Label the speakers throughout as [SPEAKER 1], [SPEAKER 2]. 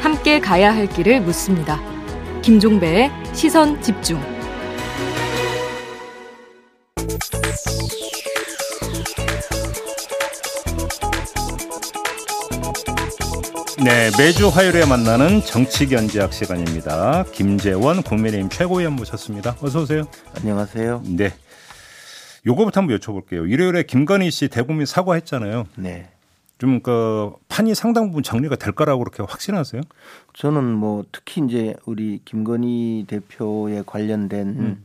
[SPEAKER 1] 함께 가야 할 길을 묻습니다. 김종배의 시선 집중.
[SPEAKER 2] 네, 매주 화요일에 만나는 정치 견제학 시간입니다. 김재원 국민의힘 최고위원 모셨습니다. 어서 오세요.
[SPEAKER 3] 안녕하세요.
[SPEAKER 2] 네. 요거부터 한번 여쭤볼게요. 일요일에 김건희 씨 대국민 사과했잖아요.
[SPEAKER 3] 네.
[SPEAKER 2] 좀 그 판이 상당 부분 정리가 될 거라고 그렇게 확신하세요?
[SPEAKER 3] 저는 뭐 특히 이제 우리 김건희 대표에 관련된 음.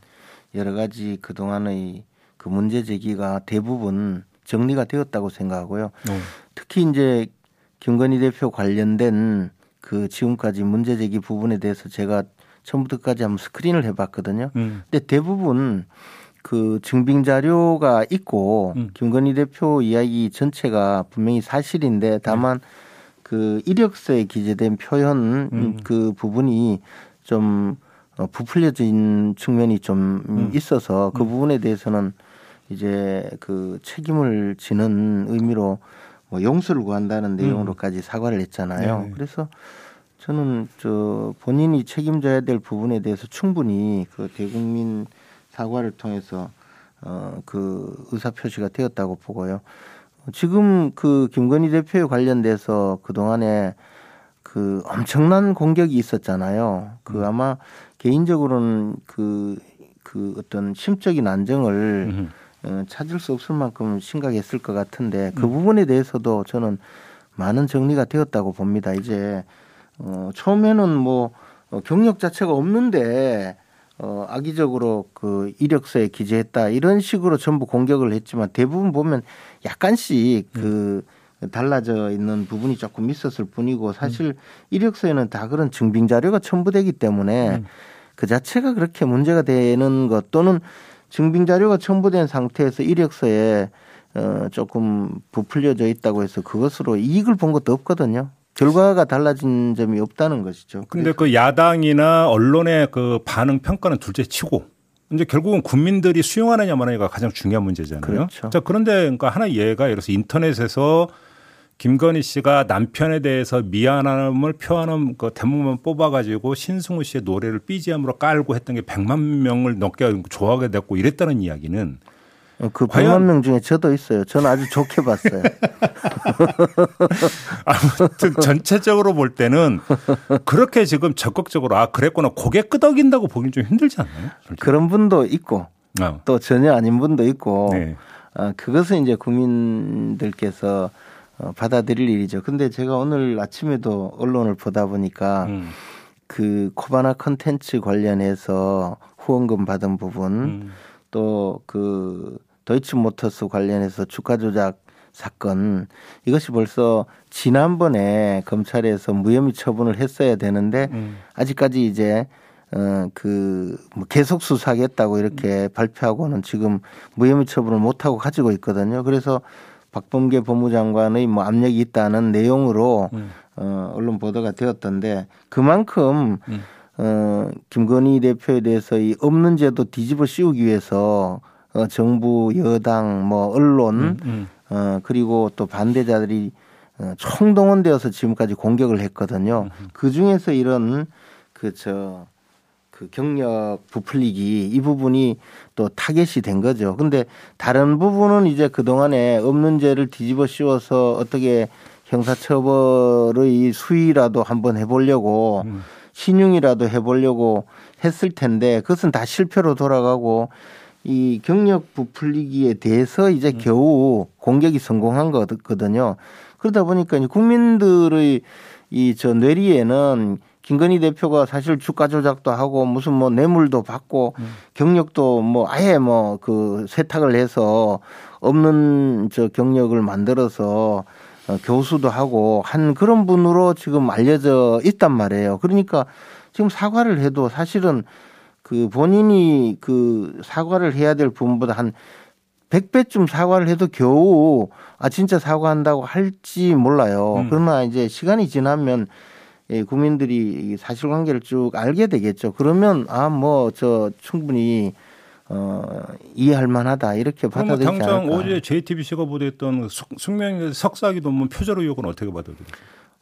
[SPEAKER 3] 여러 가지 그 동안의 그 문제 제기가 대부분 정리가 되었다고 생각하고요. 어. 특히 이제 김건희 대표 관련된 그 지금까지 문제 제기 부분에 대해서 제가 처음부터까지 한번 스크린을 해봤거든요. 음. 근데 대부분 그 증빙 자료가 있고 음. 김건희 대표 이야기 전체가 분명히 사실인데 다만 네. 그 이력서에 기재된 표현 음. 그 부분이 좀 어, 부풀려진 측면이 좀 음. 있어서 그 음. 부분에 대해서는 이제 그 책임을 지는 의미로 뭐 용서를 구한다는 내용으로까지 음. 사과를 했잖아요. 네. 그래서 저는 저 본인이 책임져야 될 부분에 대해서 충분히 그 대국민 사과를 통해서 어 그 의사 표시가 되었다고 보고요. 지금 그 김건희 대표에 관련돼서 그 동안에 그 엄청난 공격이 있었잖아요. 그 음. 아마 개인적으로는 그, 그 어떤 심적인 안정을 음. 어, 찾을 수 없을 만큼 심각했을 것 같은데 그 음. 부분에 대해서도 저는 많은 정리가 되었다고 봅니다. 이제 어, 처음에는 뭐 어, 경력 자체가 없는데 어, 악의적으로 그 이력서에 기재했다 이런 식으로 전부 공격을 했지만 대부분 보면 약간씩 그 달라져 있는 부분이 조금 있었을 뿐이고 사실 음. 이력서에는 다 그런 증빙 자료가 첨부되기 때문에 음. 그 자체가 그렇게 문제가 되는 것 또는 증빙 자료가 첨부된 상태에서 이력서에 어 조금 부풀려져 있다고 해서 그것으로 이익을 본 것도 없거든요. 결과가 달라진 점이 없다는 것이죠.
[SPEAKER 2] 근데 그 야당이나 언론의 그 반응 평가는 둘째 치고 이제 결국은 국민들이 수용하느냐 마느냐가 가장 중요한 문제잖아요. 그렇죠. 자, 그런데 그러니까 하나 예가 예를 들어서 인터넷에서 김건희 씨가 남편에 대해서 미안함을 표하는 그 대목만 뽑아가지고 신승우 씨의 노래를 BGM으로 깔고 했던 게 100만 명을 넘게 좋아하게 됐고 이랬다는 이야기는
[SPEAKER 3] 어, 그 100만 명 중에 저도 있어요. 저는 아주 좋게 봤어요.
[SPEAKER 2] 아무튼 전체적으로 볼 때는 그렇게 지금 적극적으로 아 그랬구나 고개 끄덕인다고 보기는 좀 힘들지 않나요?
[SPEAKER 3] 솔직히. 그런 분도 있고 어. 또 전혀 아닌 분도 있고 네. 어, 그것은 이제 국민들께서 어, 받아들일 일이죠. 근데 제가 오늘 아침에도 언론을 보다 보니까 음. 그 코바나 컨텐츠 관련해서 후원금 받은 부분 음. 또그 도이치모터스 관련해서 주가 조작 사건 이것이 벌써 지난번에 검찰에서 무혐의 처분을 했어야 되는데 음. 아직까지 이제 어그 계속 수사하겠다고 이렇게 음. 발표하고는 지금 무혐의 처분을 못 하고 가지고 있거든요. 그래서 박범계 법무장관의 뭐 압력이 있다는 내용으로 음. 어, 언론 보도가 되었던데 그만큼 음. 어, 김건희 대표에 대해서 이 없는 제도 뒤집어 씌우기 위해서 어, 정부, 여당, 뭐 언론 음, 음. 어, 그리고 또 반대자들이 어, 총동원되어서 지금까지 공격을 했거든요. 음. 그 중에서 이런 그저 그 경력 부풀리기 이 부분이 또 타겟이 된 거죠. 근데 다른 부분은 이제 그 동안에 없는 죄를 뒤집어 씌워서 어떻게 형사처벌의 수위라도 한번 해보려고 음. 신용이라도 해보려고 했을 텐데 그것은 다 실패로 돌아가고 이 경력 부풀리기에 대해서 이제 음. 겨우 공격이 성공한 거거든요. 그러다 보니까 국민들의 이 저 뇌리에는 김건희 대표가 사실 주가 조작도 하고 무슨 뭐 뇌물도 받고 음. 경력도 뭐 아예 뭐 그 세탁을 해서 없는 저 경력을 만들어서 어, 교수도 하고 한 그런 분으로 지금 알려져 있단 말이에요. 그러니까 지금 사과를 해도 사실은 그 본인이 그 사과를 해야 될 부분보다 한 100배쯤 사과를 해도 겨우 아 진짜 사과한다고 할지 몰라요. 음. 그러나 이제 시간이 지나면 예, 국민들이 사실관계를 쭉 알게 되겠죠. 그러면 아 뭐 저 충분히 어, 이해할 만하다 이렇게 받아들이지
[SPEAKER 2] 않을까. 당장
[SPEAKER 3] 어제
[SPEAKER 2] JTBC가 보도했던 숙명 석사기 논문 표절 의혹은 어떻게 받아들이세요?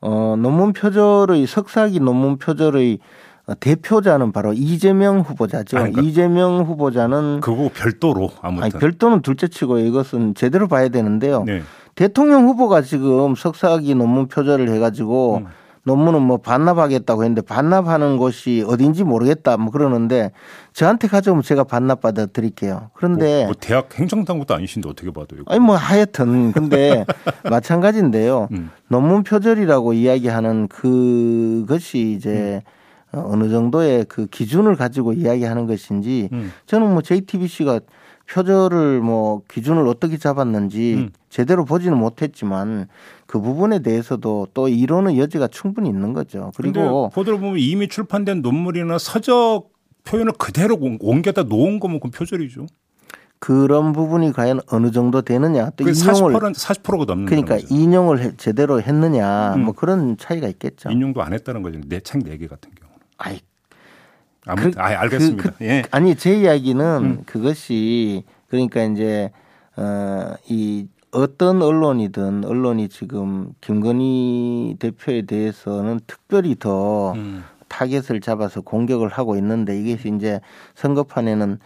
[SPEAKER 3] 어, 논문 표절의 석사기 논문 표절의 대표자는 바로 이재명 후보자죠. 아니, 그러니까 이재명 후보자는
[SPEAKER 2] 그거 별도로 아무튼 아니,
[SPEAKER 3] 별도는 둘째치고 이것은 제대로 봐야 되는데요. 네. 대통령 후보가 지금 석사기 논문 표절을 해가지고 음. 논문은 뭐 반납하겠다고 했는데 반납하는 곳이 어딘지 모르겠다 뭐 그러는데 저한테 가져오면 제가 반납 받아 드릴게요. 그런데
[SPEAKER 2] 뭐, 뭐 대학 행정당국도 아니신데 어떻게 받아요?
[SPEAKER 3] 아니 뭐 하여튼 근데 마찬가지인데요. 음. 논문 표절이라고 이야기하는 그것이 이제 음. 어느 정도의 그 기준을 가지고 이야기하는 것인지 음. 저는 뭐 JTBC가 표절을 뭐 기준을 어떻게 잡았는지 음. 제대로 보지는 못했지만 그 부분에 대해서도 또 이론의 여지가 충분히 있는 거죠. 그리고
[SPEAKER 2] 보도를 보면 이미 출판된 논문이나 서적 표현을 그대로 옮겨다 놓은 거면 그 표절이죠.
[SPEAKER 3] 그런 부분이 과연 어느 정도 되느냐
[SPEAKER 2] 또 인용을 40%는 40%가 넘는
[SPEAKER 3] 그러니까
[SPEAKER 2] 거죠.
[SPEAKER 3] 인용을 제대로 했느냐 음. 뭐 그런 차이가 있겠죠.
[SPEAKER 2] 인용도 안 했다는 거죠. 내책 4개 같은 경우는.
[SPEAKER 3] 아이
[SPEAKER 2] 아무 그, 아, 알겠습니다. 그, 그,
[SPEAKER 3] 예. 아니 제 이야기는 음. 그것이 그러니까 이제 어이 어떤 언론이든 언론이 지금 김건희 대표에 대해서는 특별히 더 음. 타겟을 잡아서 공격을 하고 있는데 이것이 이제 선거판에는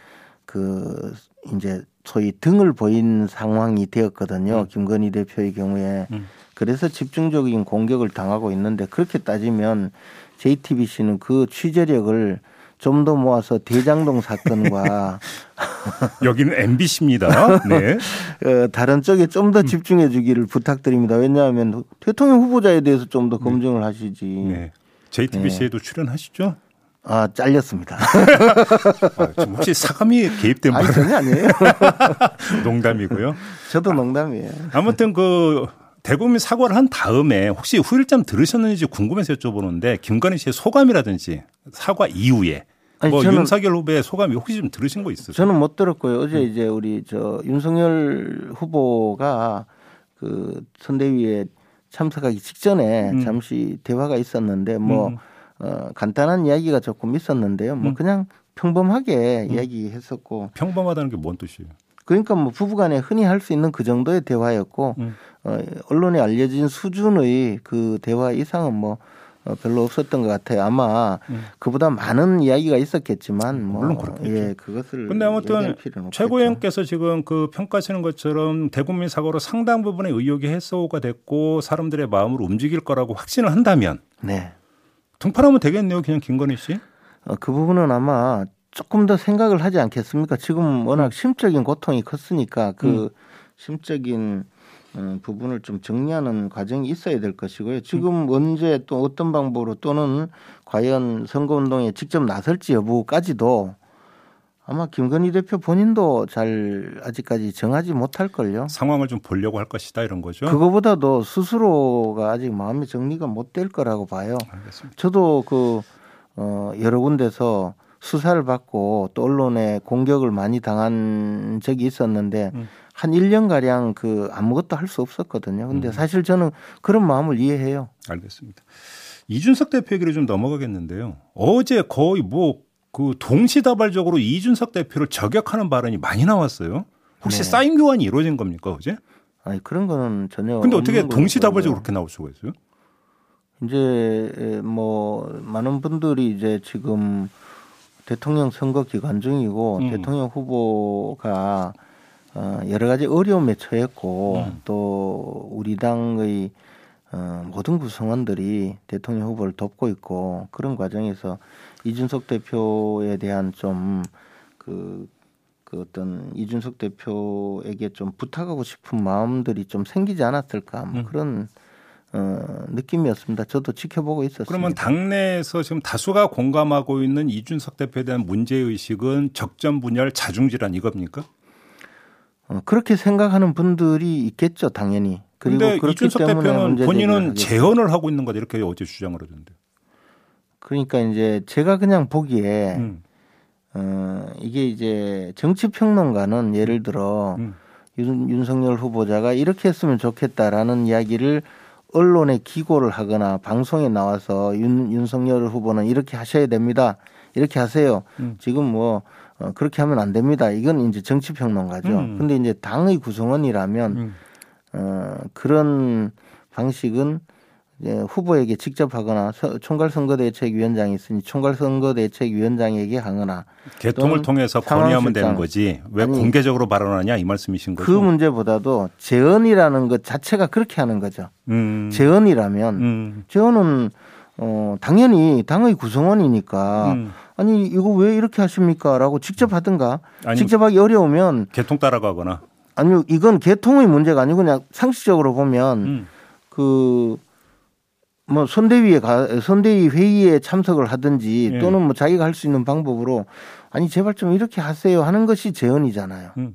[SPEAKER 3] 그 이제 소위 등을 보인 상황이 되었거든요. 음. 김건희 대표의 경우에. 음. 그래서 집중적인 공격을 당하고 있는데 그렇게 따지면 JTBC는 그 취재력을 좀 더 모아서 대장동 사건과
[SPEAKER 2] 여기는 MBC입니다. 네.
[SPEAKER 3] 어, 다른 쪽에 좀 더 집중해 주기를 부탁드립니다. 왜냐하면 대통령 후보자에 대해서 좀 더 검증을 네. 하시지. 네.
[SPEAKER 2] JTBC에도 네. 출연하시죠?
[SPEAKER 3] 아, 잘렸습니다.
[SPEAKER 2] 아, 혹시 사감이 개입된
[SPEAKER 3] 분? 아니, 전혀 아니에요.
[SPEAKER 2] 농담이고요.
[SPEAKER 3] 저도 농담이에요.
[SPEAKER 2] 아무튼 그 대국민 사과를 한 다음에 혹시 후일담 들으셨는지 궁금해서 여쭤보는데 김건희 씨의 소감이라든지 사과 이후에 아니, 뭐 윤석열 후보의 소감이 혹시 좀 들으신 거 있으세요?
[SPEAKER 3] 저는 못 들었고요. 어제 음. 이제 우리 저 윤석열 후보가 그 선대위에 참석하기 직전에 음. 잠시 대화가 있었는데 뭐 음. 어, 간단한 이야기가 조금 있었는데요. 뭐 음. 그냥 평범하게 음. 이야기했었고
[SPEAKER 2] 평범하다는 게 뭔 뜻이에요?
[SPEAKER 3] 그러니까 뭐 부부간에 흔히 할 수 있는 그 정도의 대화였고 음. 어, 언론에 알려진 수준의 그 대화 이상은 뭐 어, 별로 없었던 것 같아요. 아마 음. 그보다 많은 이야기가 있었겠지만 뭐 물론 그렇겠죠. 예, 그것을
[SPEAKER 2] 근데 아무튼 최고위원께서 지금 그 평가하시는 것처럼 대국민 사고로 상당 부분의 의혹이 해소가 됐고 사람들의 마음을 움직일 거라고 확신을 한다면 네. 등판하면 되겠네요. 그냥 김건희 씨.
[SPEAKER 3] 어, 그 부분은 아마 조금 더 생각을 하지 않겠습니까? 지금 워낙 심적인 고통이 컸으니까 그 음. 심적인 어, 부분을 좀 정리하는 과정이 있어야 될 것이고요. 지금 언제 또 어떤 방법으로 또는 과연 선거운동에 직접 나설지 여부까지도 아마 김건희 대표 본인도 잘 아직까지 정하지 못할 걸요.
[SPEAKER 2] 상황을 좀 보려고 할 것이다 이런 거죠.
[SPEAKER 3] 그거보다도 스스로가 아직 마음의 정리가 못 될 거라고 봐요. 알겠습니다. 저도 그 어, 여러 군데서 수사를 받고 또 언론에 공격을 많이 당한 적이 있었는데 음. 한 1년 가량 그 아무것도 할 수 없었거든요. 근데 음. 사실 저는 그런 마음을 이해해요.
[SPEAKER 2] 알겠습니다. 이준석 대표 얘기를 좀 넘어가겠는데요. 어제 거의 뭐 그 동시다발적으로 이준석 대표를 저격하는 발언이 많이 나왔어요. 혹시 네. 사인 교환이 이루어진 겁니까 어제?
[SPEAKER 3] 아니 그런 거는 전혀.
[SPEAKER 2] 근데 어떻게 동시다발적으로 그렇게 나올 수가 있어요?
[SPEAKER 3] 이제 뭐 많은 분들이 이제 지금 대통령 선거 기간 중이고 음. 대통령 후보가 어, 여러 가지 어려움에 처했고 음. 또 우리 당의 어, 모든 구성원들이 대통령 후보를 돕고 있고 그런 과정에서 이준석 대표에 대한 좀그 그 어떤 이준석 대표에게 좀 부탁하고 싶은 마음들이 좀 생기지 않았을까 뭐 음. 그런 어, 느낌이었습니다. 저도 지켜보고 있었습니다.
[SPEAKER 2] 그러면 당내에서 지금 다수가 공감하고 있는 이준석 대표에 대한 문제 의식은 적전 분열 자중질환 이겁니까?
[SPEAKER 3] 어, 그렇게 생각하는 분들이 있겠죠, 당연히.
[SPEAKER 2] 그리고 이준석 대표는 본인은 재헌을 하고 있는 거다 이렇게 어제 주장을 하던데.
[SPEAKER 3] 그러니까 이제 제가 그냥 보기에 음. 어, 이게 이제 정치 평론가는 예를 들어 음. 윤, 윤석열 후보자가 이렇게 했으면 좋겠다라는 이야기를 언론에 기고를 하거나 방송에 나와서 윤, 윤석열 후보는 이렇게 하셔야 됩니다. 이렇게 하세요. 음. 지금 뭐 어, 그렇게 하면 안 됩니다. 이건 이제 정치 평론가죠. 음. 근데 이제 당의 구성원이라면 음. 어, 그런 방식은 예, 후보에게 직접 하거나 총괄선거대책위원장이 있으니 총괄선거대책위원장에게 하거나
[SPEAKER 2] 개통을 통해서 건의하면 되는 거지 왜 아니, 공개적으로 발언하냐 이 말씀이신 거죠?
[SPEAKER 3] 그 문제보다도 재언이라는 것 자체가 그렇게 하는 거죠. 음. 재언이라면 음. 재언은 어 당연히 당의 구성원이니까 음. 아니 이거 왜 이렇게 하십니까?라고 직접 하든가 직접 하기 어려우면
[SPEAKER 2] 개통 따라가거나
[SPEAKER 3] 아니요 이건 개통의 문제가 아니고 그냥 상식적으로 보면 음. 그뭐 선대위에 가 선대위 회의에 참석을 하든지 예. 또는 뭐 자기가 할 수 있는 방법으로 아니 제발 좀 이렇게 하세요 하는 것이 재언이잖아요. 음.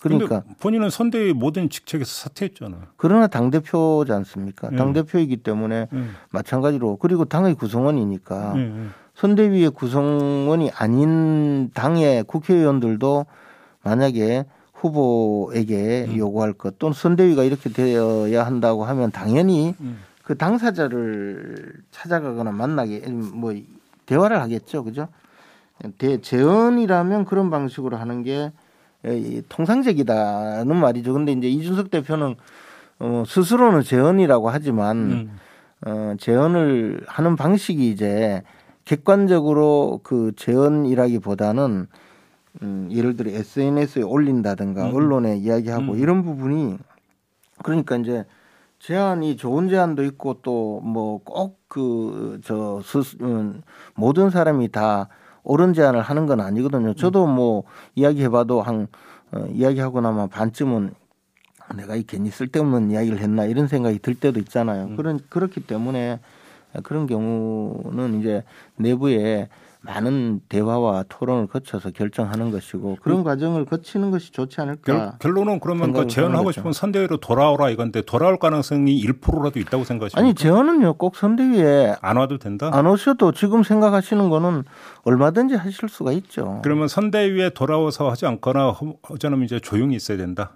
[SPEAKER 3] 그러니까
[SPEAKER 2] 본인은 선대위 모든 직책에서 사퇴했잖아. 요
[SPEAKER 3] 그러나 당 대표지 않습니까? 예. 당 대표이기 때문에 예. 마찬가지로 그리고 당의 구성원이니까 예, 예. 선대위의 구성원이 아닌 당의 국회의원들도 만약에 후보에게 음. 요구할 것 또는 선대위가 이렇게 되어야 한다고 하면 당연히 음. 그 당사자를 찾아가거나 만나게 뭐 대화를 하겠죠, 그죠? 대 재언이라면 그런 방식으로 하는 게 통상적이다는 말이죠. 근데 이제 이준석 대표는 어, 스스로는 재언이라고 하지만 음. 어, 재언을 하는 방식이 이제 객관적으로 그 재언이라기보다는 음, 예를 들어 SNS에 올린다든가 음. 언론에 이야기하고 음. 이런 부분이 그러니까 이제 제안이 좋은 제안도 있고 또 뭐 꼭 그 저 음, 모든 사람이 다 옳은 제안을 하는 건 아니거든요. 저도 뭐 이야기해봐도 한 어, 이야기하고 나면 반쯤은 내가 이 괜히 쓸데없는 이야기를 했나 이런 생각이 들 때도 있잖아요. 음. 그런 그렇기 때문에 그런 경우는 이제 내부에 많은 대화와 토론을 거쳐서 결정하는 것이고 그런 그, 과정을 거치는 것이 좋지 않을까.
[SPEAKER 2] 결, 론은 그러면 그 재연하고 싶은 선대위로 돌아오라 이건데 돌아올 가능성이 1%라도 있다고 생각하십니까?
[SPEAKER 3] 아니 재연은요 꼭 선대위에
[SPEAKER 2] 안 와도 된다.
[SPEAKER 3] 안 오셔도 지금 생각하시는 거는 얼마든지 하실 수가 있죠.
[SPEAKER 2] 그러면 선대위에 돌아와서 하지 않거나 하자면 이제 조용히 있어야 된다.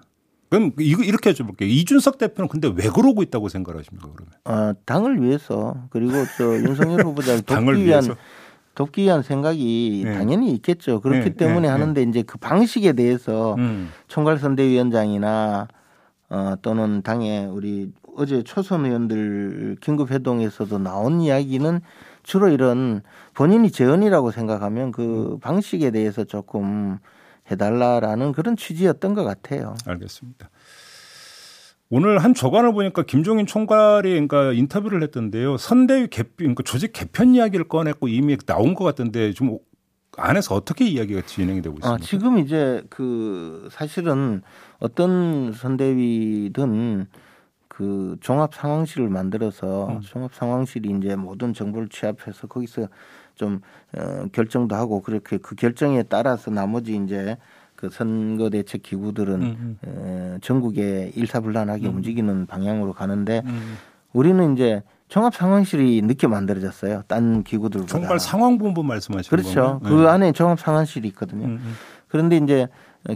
[SPEAKER 2] 그럼 이거 이렇게 해줘볼게요. 이준석 대표는 근데 왜 그러고 있다고 생각하십니까 그러면?
[SPEAKER 3] 아 당을 위해서 그리고 저 윤석열 후보자를 돕기 위한 돕기 위한 생각이 네. 당연히 있겠죠. 그렇기 네. 때문에 네. 하는데 이제 그 방식에 대해서 음. 총괄 선대위원장이나 어, 또는 당의 우리 어제 초선 의원들 긴급 회동에서도 나온 이야기는 주로 이런 본인이 재언이라고 생각하면 그 음. 방식에 대해서 조금 해달라라는 그런 취지였던 것 같아요.
[SPEAKER 2] 알겠습니다. 오늘 한 조간을 보니까 김종인 총괄이 그러니까 인터뷰를 했던데요. 선대위 개편, 그러니까 조직 개편 이야기를 꺼냈고 이미 나온 것 같던데 좀 안에서 어떻게 이야기가 진행이 되고 있습니까? 아,
[SPEAKER 3] 지금 이제 그 사실은 어떤 선대위든 그 종합 상황실을 만들어서 음. 종합 상황실이 이제 모든 정보를 취합해서 거기서 좀 어, 결정도 하고 그렇게 그 결정에 따라서 나머지 이제 그 선거 대책 기구들은 음, 음. 전국에 일사불란하게 음. 움직이는 방향으로 가는데 음. 우리는 이제 종합 상황실이 늦게 만들어졌어요. 딴 기구들보다.
[SPEAKER 2] 정말 상황본부 말씀하시는
[SPEAKER 3] 그렇죠. 건가요? 그 네. 안에 종합 상황실이 있거든요. 음, 음. 그런데 이제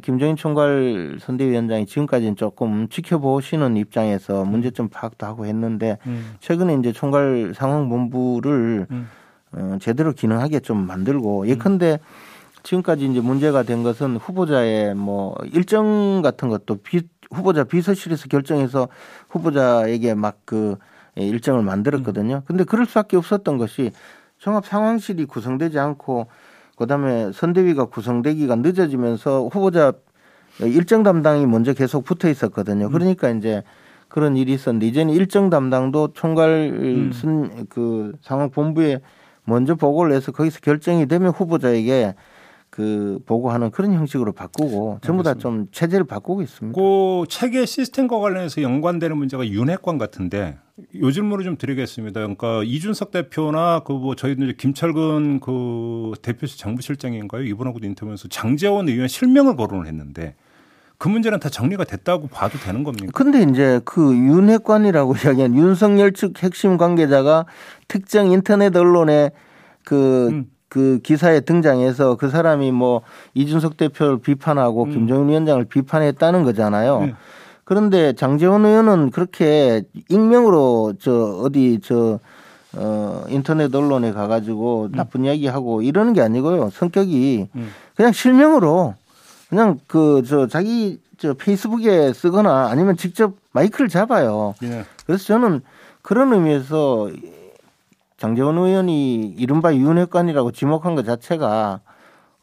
[SPEAKER 3] 김정인 총괄 선대위원장이 지금까지는 조금 지켜보시는 입장에서 문제점 파악도 하고 했는데 최근에 이제 총괄 상황본부를 어, 제대로 기능하게 좀 만들고 예컨대 지금까지 이제 문제가 된 것은 후보자의 뭐 일정 같은 것도 비, 후보자 비서실에서 결정해서 후보자에게 막 그 일정을 만들었거든요. 근데 그럴 수밖에 없었던 것이 종합 상황실이 구성되지 않고 그다음에 선대위가 구성되기가 늦어지면서 후보자 일정 담당이 먼저 계속 붙어 있었거든요. 그러니까 이제 그런 일이 있었는데 이제는 일정 담당도 총괄 음. 그 상황 본부에 먼저 보고를 해서 거기서 결정이 되면 후보자에게 그 보고하는 그런 형식으로 바꾸고 전부 다 좀 체제를 바꾸고 있습니다.
[SPEAKER 2] 그 체계 시스템과 관련해서 연관되는 문제가 윤핵관 같은데 요 질문을 좀 드리겠습니다. 그러니까 이준석 대표나 그 뭐 저희들 김철근 그 대표실 정부실장인가요? 이분하고도 인터뷰에서 장재원 의원 실명을 거론을 했는데 그 문제는 다 정리가 됐다고 봐도 되는 겁니까?
[SPEAKER 3] 근데 이제 그 윤핵관이라고 이야기한 윤석열 측 핵심 관계자가 특정 인터넷 언론에 그 음. 그 기사에 등장해서 그 사람이 뭐 이준석 대표를 비판하고 음. 김정은 위원장을 비판했다는 거잖아요. 네. 그런데 장재원 의원은 그렇게 익명으로 저 어디 저 어 인터넷 언론에 가가지고 음. 나쁜 이야기하고 이러는 게 아니고요. 성격이 음. 그냥 실명으로 그냥 그 저 자기 저 페이스북에 쓰거나 아니면 직접 마이크를 잡아요. 예. 그래서 저는 그런 의미에서 장재원 의원이 이른바 윤회관이라고 지목한 것 자체가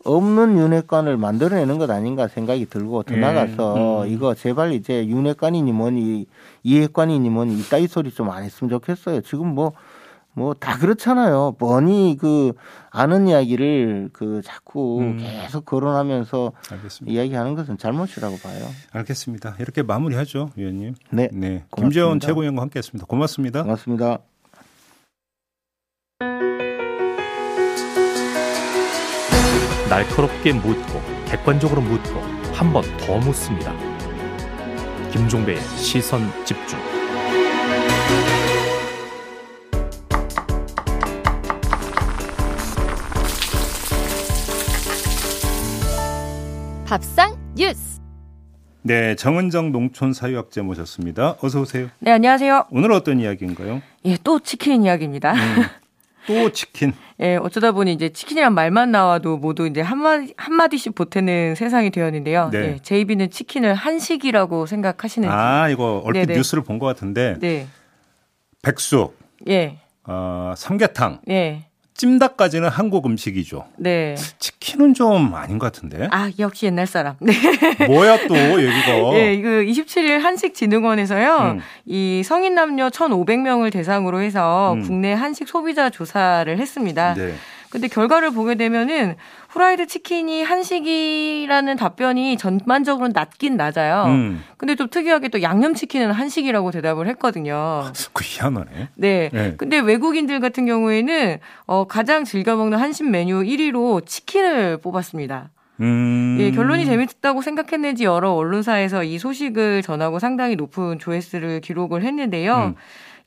[SPEAKER 3] 없는 윤회관을 만들어내는 것 아닌가 생각이 들고 더 예. 나가서 음. 이거 제발 이제 윤회관이니 뭐니 이해관이니 뭐니 이따위 소리 좀 안 했으면 좋겠어요. 지금 뭐 뭐 다 그렇잖아요. 뻔히 그 아는 이야기를 그 자꾸 음. 계속 거론하면서 알겠습니다. 이야기하는 것은 잘못이라고 봐요.
[SPEAKER 2] 알겠습니다. 이렇게 마무리하죠, 위원님.
[SPEAKER 3] 네.
[SPEAKER 2] 네. 김재원 최고위원과 함께했습니다. 고맙습니다.
[SPEAKER 3] 고맙습니다.
[SPEAKER 4] 날카롭게 묻고 객관적으로 묻고 한 번 더 묻습니다. 김종배의 시선 집중.
[SPEAKER 1] 밥상 뉴스.
[SPEAKER 2] 네, 정은정 농촌 사회학자 모셨습니다. 어서 오세요.
[SPEAKER 5] 네, 안녕하세요.
[SPEAKER 2] 오늘 어떤 이야기인가요?
[SPEAKER 5] 예, 또 치킨 이야기입니다. 음.
[SPEAKER 2] 또 치킨.
[SPEAKER 5] 예, 어쩌다 보니 이제 치킨이란 말만 나와도 모두 이제 한마디, 한마디씩 보태는 세상이 되었는데요. 네. 예, 제이비는 치킨을 한식이라고 생각하시는지.
[SPEAKER 2] 아, 이거 얼핏 네네. 뉴스를 본 것 같은데. 네. 백숙.
[SPEAKER 5] 예.
[SPEAKER 2] 어, 삼계탕.
[SPEAKER 5] 예.
[SPEAKER 2] 찜닭까지는 한국 음식이죠.
[SPEAKER 5] 네.
[SPEAKER 2] 치킨은 좀 아닌 것 같은데.
[SPEAKER 5] 아, 역시 옛날 사람. 네.
[SPEAKER 2] 뭐야 또 얘기가.
[SPEAKER 5] 예, 이거 27일 한식진흥원에서요. 음. 이 성인 남녀 1,500명을 대상으로 해서 음. 국내 한식 소비자 조사를 했습니다. 네. 근데 결과를 보게 되면은 후라이드 치킨이 한식이라는 답변이 전반적으로 낮긴 낮아요. 음. 근데 좀 특이하게 또 양념 치킨은 한식이라고 대답을 했거든요.
[SPEAKER 2] 그 희한하네.
[SPEAKER 5] 네. 네. 근데 외국인들 같은 경우에는 어 가장 즐겨 먹는 한식 메뉴 1위로 치킨을 뽑았습니다. 음. 예, 결론이 재밌다고 생각했는지 여러 언론사에서 이 소식을 전하고 상당히 높은 조회수를 기록을 했는데요. 음.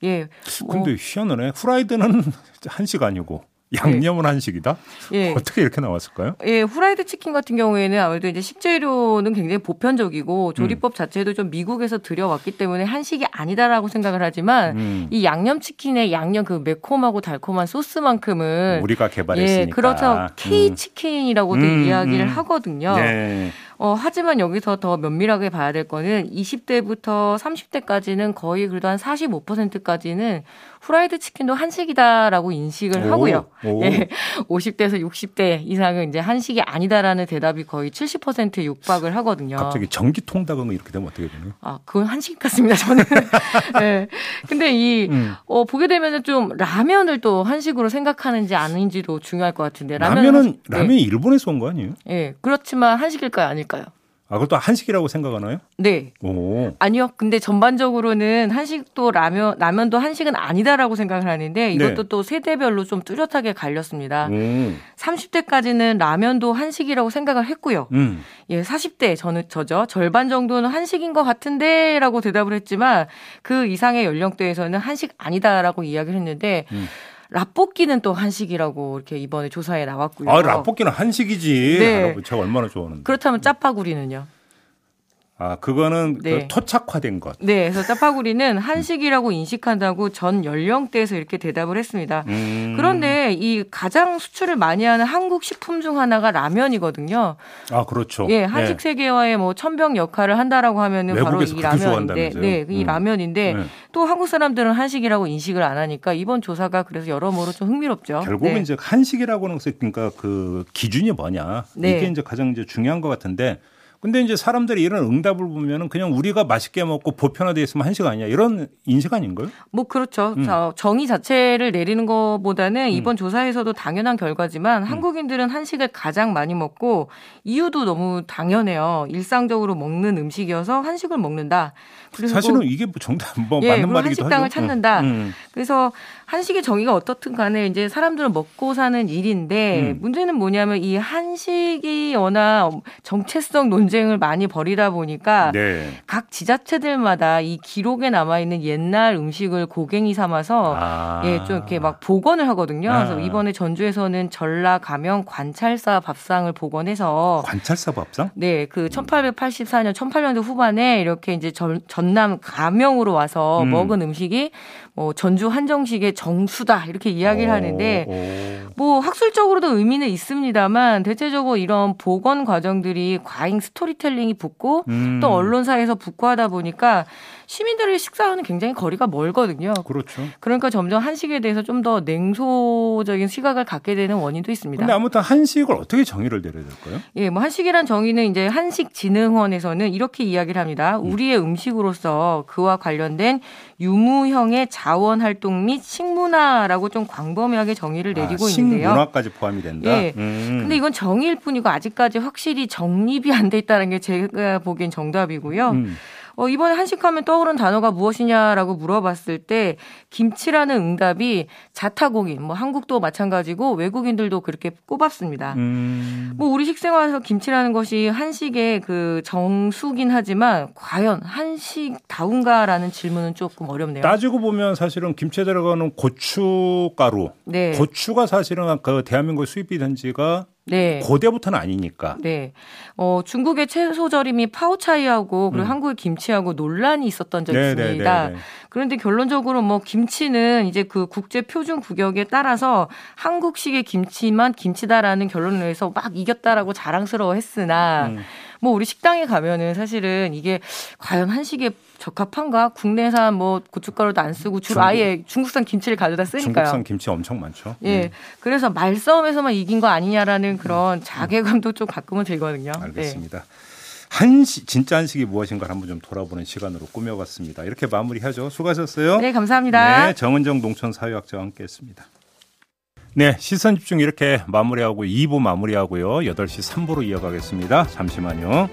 [SPEAKER 5] 예.
[SPEAKER 2] 뭐. 근데 희한하네. 후라이드는 한식 아니고. 양념은 네. 한식이다? 예. 어떻게 이렇게 나왔을까요?
[SPEAKER 5] 예, 후라이드 치킨 같은 경우에는 아무래도 이제 식재료는 굉장히 보편적이고 조리법 음. 자체도 좀 미국에서 들여왔기 때문에 한식이 아니다라고 생각을 하지만 음. 이 양념 치킨의 양념 그 매콤하고 달콤한 소스만큼은
[SPEAKER 2] 우리가 개발했으니까. 예,
[SPEAKER 5] 그렇죠. K 치킨이라고도 음. 이야기를 음. 하거든요. 네. 어, 하지만 여기서 더 면밀하게 봐야 될 거는 20대부터 30대까지는 거의 그래도 한 45%까지는 후라이드 치킨도 한식이다라고 인식을 오, 하고요. 오. 예. 50대에서 60대 이상은 이제 한식이 아니다라는 대답이 거의 70% 육박을 하거든요.
[SPEAKER 2] 갑자기 전기 통닭은 이렇게 되면 어떻게 되나요?
[SPEAKER 5] 아, 그건 한식 같습니다, 저는. 네. 근데 이, 음. 어, 보게 되면은 좀 라면을 또 한식으로 생각하는지 아닌지도 중요할 것 같은데.
[SPEAKER 2] 라면은, 라면은 라면이 네. 일본에서 온 거 아니에요?
[SPEAKER 5] 예. 네. 그렇지만 한식일까요, 아닐까요?
[SPEAKER 2] 아, 그것도 한식이라고 생각하나요?
[SPEAKER 5] 네. 오. 아니요. 근데 전반적으로는 한식도 라면, 라면도 한식은 아니다라고 생각을 하는데 이것도 네. 또 세대별로 좀 뚜렷하게 갈렸습니다. 오. 30대까지는 라면도 한식이라고 생각을 했고요. 음. 예, 40대 저는 저죠. 절반 정도는 한식인 것 같은데 라고 대답을 했지만 그 이상의 연령대에서는 한식 아니다라고 이야기를 했는데 음. 라볶이는 또 한식이라고 이렇게 이번에 조사에 나왔고요.
[SPEAKER 2] 아, 라볶이는 한식이지. 네. 제가 얼마나 좋아하는데.
[SPEAKER 5] 그렇다면 짜파구리는요?
[SPEAKER 2] 아, 그거는 그 네. 그 토착화된 것.
[SPEAKER 5] 네, 그래서 짜파구리는 한식이라고 인식한다고 전 연령대에서 이렇게 대답을 했습니다. 음. 그런데 이 가장 수출을 많이 하는 한국 식품 중 하나가 라면이거든요.
[SPEAKER 2] 아, 그렇죠.
[SPEAKER 5] 예, 한식 네. 세계화의 뭐 천병 역할을 한다라고 하면은 바로 이 라면인데, 네, 이 음. 라면인데 네. 또 한국 사람들은 한식이라고 인식을 안 하니까 이번 조사가 그래서 여러모로 좀 흥미롭죠.
[SPEAKER 2] 결국은 네. 이제 한식이라고는 그러니까 그 기준이 뭐냐 네. 이게 이제 가장 이제 중요한 것 같은데. 근데 이제 사람들이 이런 응답을 보면은 그냥 우리가 맛있게 먹고 보편화돼 있으면 한식 아니야 이런 인식 아닌가요?
[SPEAKER 5] 뭐 그렇죠. 음. 정의 자체를 내리는 것보다는 이번 음. 조사에서도 당연한 결과지만 음. 한국인들은 한식을 가장 많이 먹고 이유도 너무 당연해요. 일상적으로 먹는 음식이어서 한식을 먹는다.
[SPEAKER 2] 사실은 이게 뭐 정답 뭐 예, 맞는 말이기도
[SPEAKER 5] 하죠. 한식당을 찾는다. 음. 음. 그래서 한식의 정의가 어떻든 간에 이제 사람들은 먹고 사는 일인데 음. 문제는 뭐냐면 이 한식이 워낙 정체성 논쟁 논쟁을 많이 벌이다 보니까 네. 각 지자체들마다 이 기록에 남아 있는 옛날 음식을 고갱이 삼아서 아. 예, 좀 이렇게 막 복원을 하거든요. 아. 그래서 이번에 전주에서는 전라 가명 관찰사 밥상을 복원해서
[SPEAKER 2] 관찰사 밥상?
[SPEAKER 5] 네, 그 1884년 1800년대 후반에 이렇게 이제 전, 전남 가명으로 와서 음. 먹은 음식이 뭐 전주 한정식의 정수다 이렇게 이야기를 오, 하는데 오. 뭐 학술적으로도 의미는 있습니다만 대체적으로 이런 복원 과정들이 과잉 스토리텔링이 붙고 음. 또 언론사에서 북구하다 보니까 시민들의 식사와는 굉장히 거리가 멀거든요.
[SPEAKER 2] 그렇죠.
[SPEAKER 5] 그러니까 점점 한식에 대해서 좀 더 냉소적인 시각을 갖게 되는 원인도 있습니다.
[SPEAKER 2] 근데 아무튼 한식을 어떻게 정의를 내려야 될까요?
[SPEAKER 5] 예, 뭐 한식이란 정의는 이제 한식진흥원에서는 이렇게 이야기를 합니다. 음. 우리의 음식으로서 그와 관련된 유무형의 자원 활동 및 식문화라고 좀 광범위하게 정의를 아, 내리고 아, 있는데요.
[SPEAKER 2] 식문화까지 포함이 된다.
[SPEAKER 5] 예. 음. 근데 이건 정의일 뿐이고 아직까지 확실히 정립이 안 돼 있다는 게 제가 보기엔 정답이고요. 음. 어, 이번에 한식하면 떠오른 단어가 무엇이냐라고 물어봤을 때 김치라는 응답이 자타공인, 뭐 한국도 마찬가지고 외국인들도 그렇게 꼽았습니다. 음. 뭐 우리 식생활에서 김치라는 것이 한식의 그 정수긴 하지만 과연 한식다운가라는 질문은 조금 어렵네요.
[SPEAKER 2] 따지고 보면 사실은 김치에 들어가는 고춧가루, 네. 고추가 사실은 그 대한민국 수입이 된 지가 네. 고대부터는 아니니까.
[SPEAKER 5] 네. 어, 중국의 채소 절임이 파오차이하고 그리고 음. 한국의 김치하고 논란이 있었던 적이 네, 네 있습니다. 네, 네, 그런데 결론적으로 뭐 김치는 이제 그 국제 표준 구역에 따라서 한국식의 김치만 김치다라는 결론을 내서 막 이겼다라고 자랑스러워 했으나 음. 뭐 우리 식당에 가면은 사실은 이게 과연 한식에 적합한가? 국내산 뭐 고춧가루도 안 쓰고 주로 중국, 아예 중국산 김치를 가져다 쓰니까요.
[SPEAKER 2] 중국산 김치 엄청 많죠.
[SPEAKER 5] 예. 네. 그래서 말싸움에서만 이긴 거 아니냐라는 그런 음. 자괴감도 좀 가끔은 들거든요.
[SPEAKER 2] 알겠습니다. 네. 한식 진짜 한식이 무엇인가 한번 좀 돌아보는 시간으로 꾸며봤습니다. 이렇게 마무리하죠. 수고하셨어요.
[SPEAKER 5] 네, 감사합니다.
[SPEAKER 2] 네, 정은정 농촌 사회학자와 함께했습니다. 네, 시선 집중 이렇게 마무리하고 2부 마무리하고요. 8시 3부로 이어가겠습니다. 잠시만요.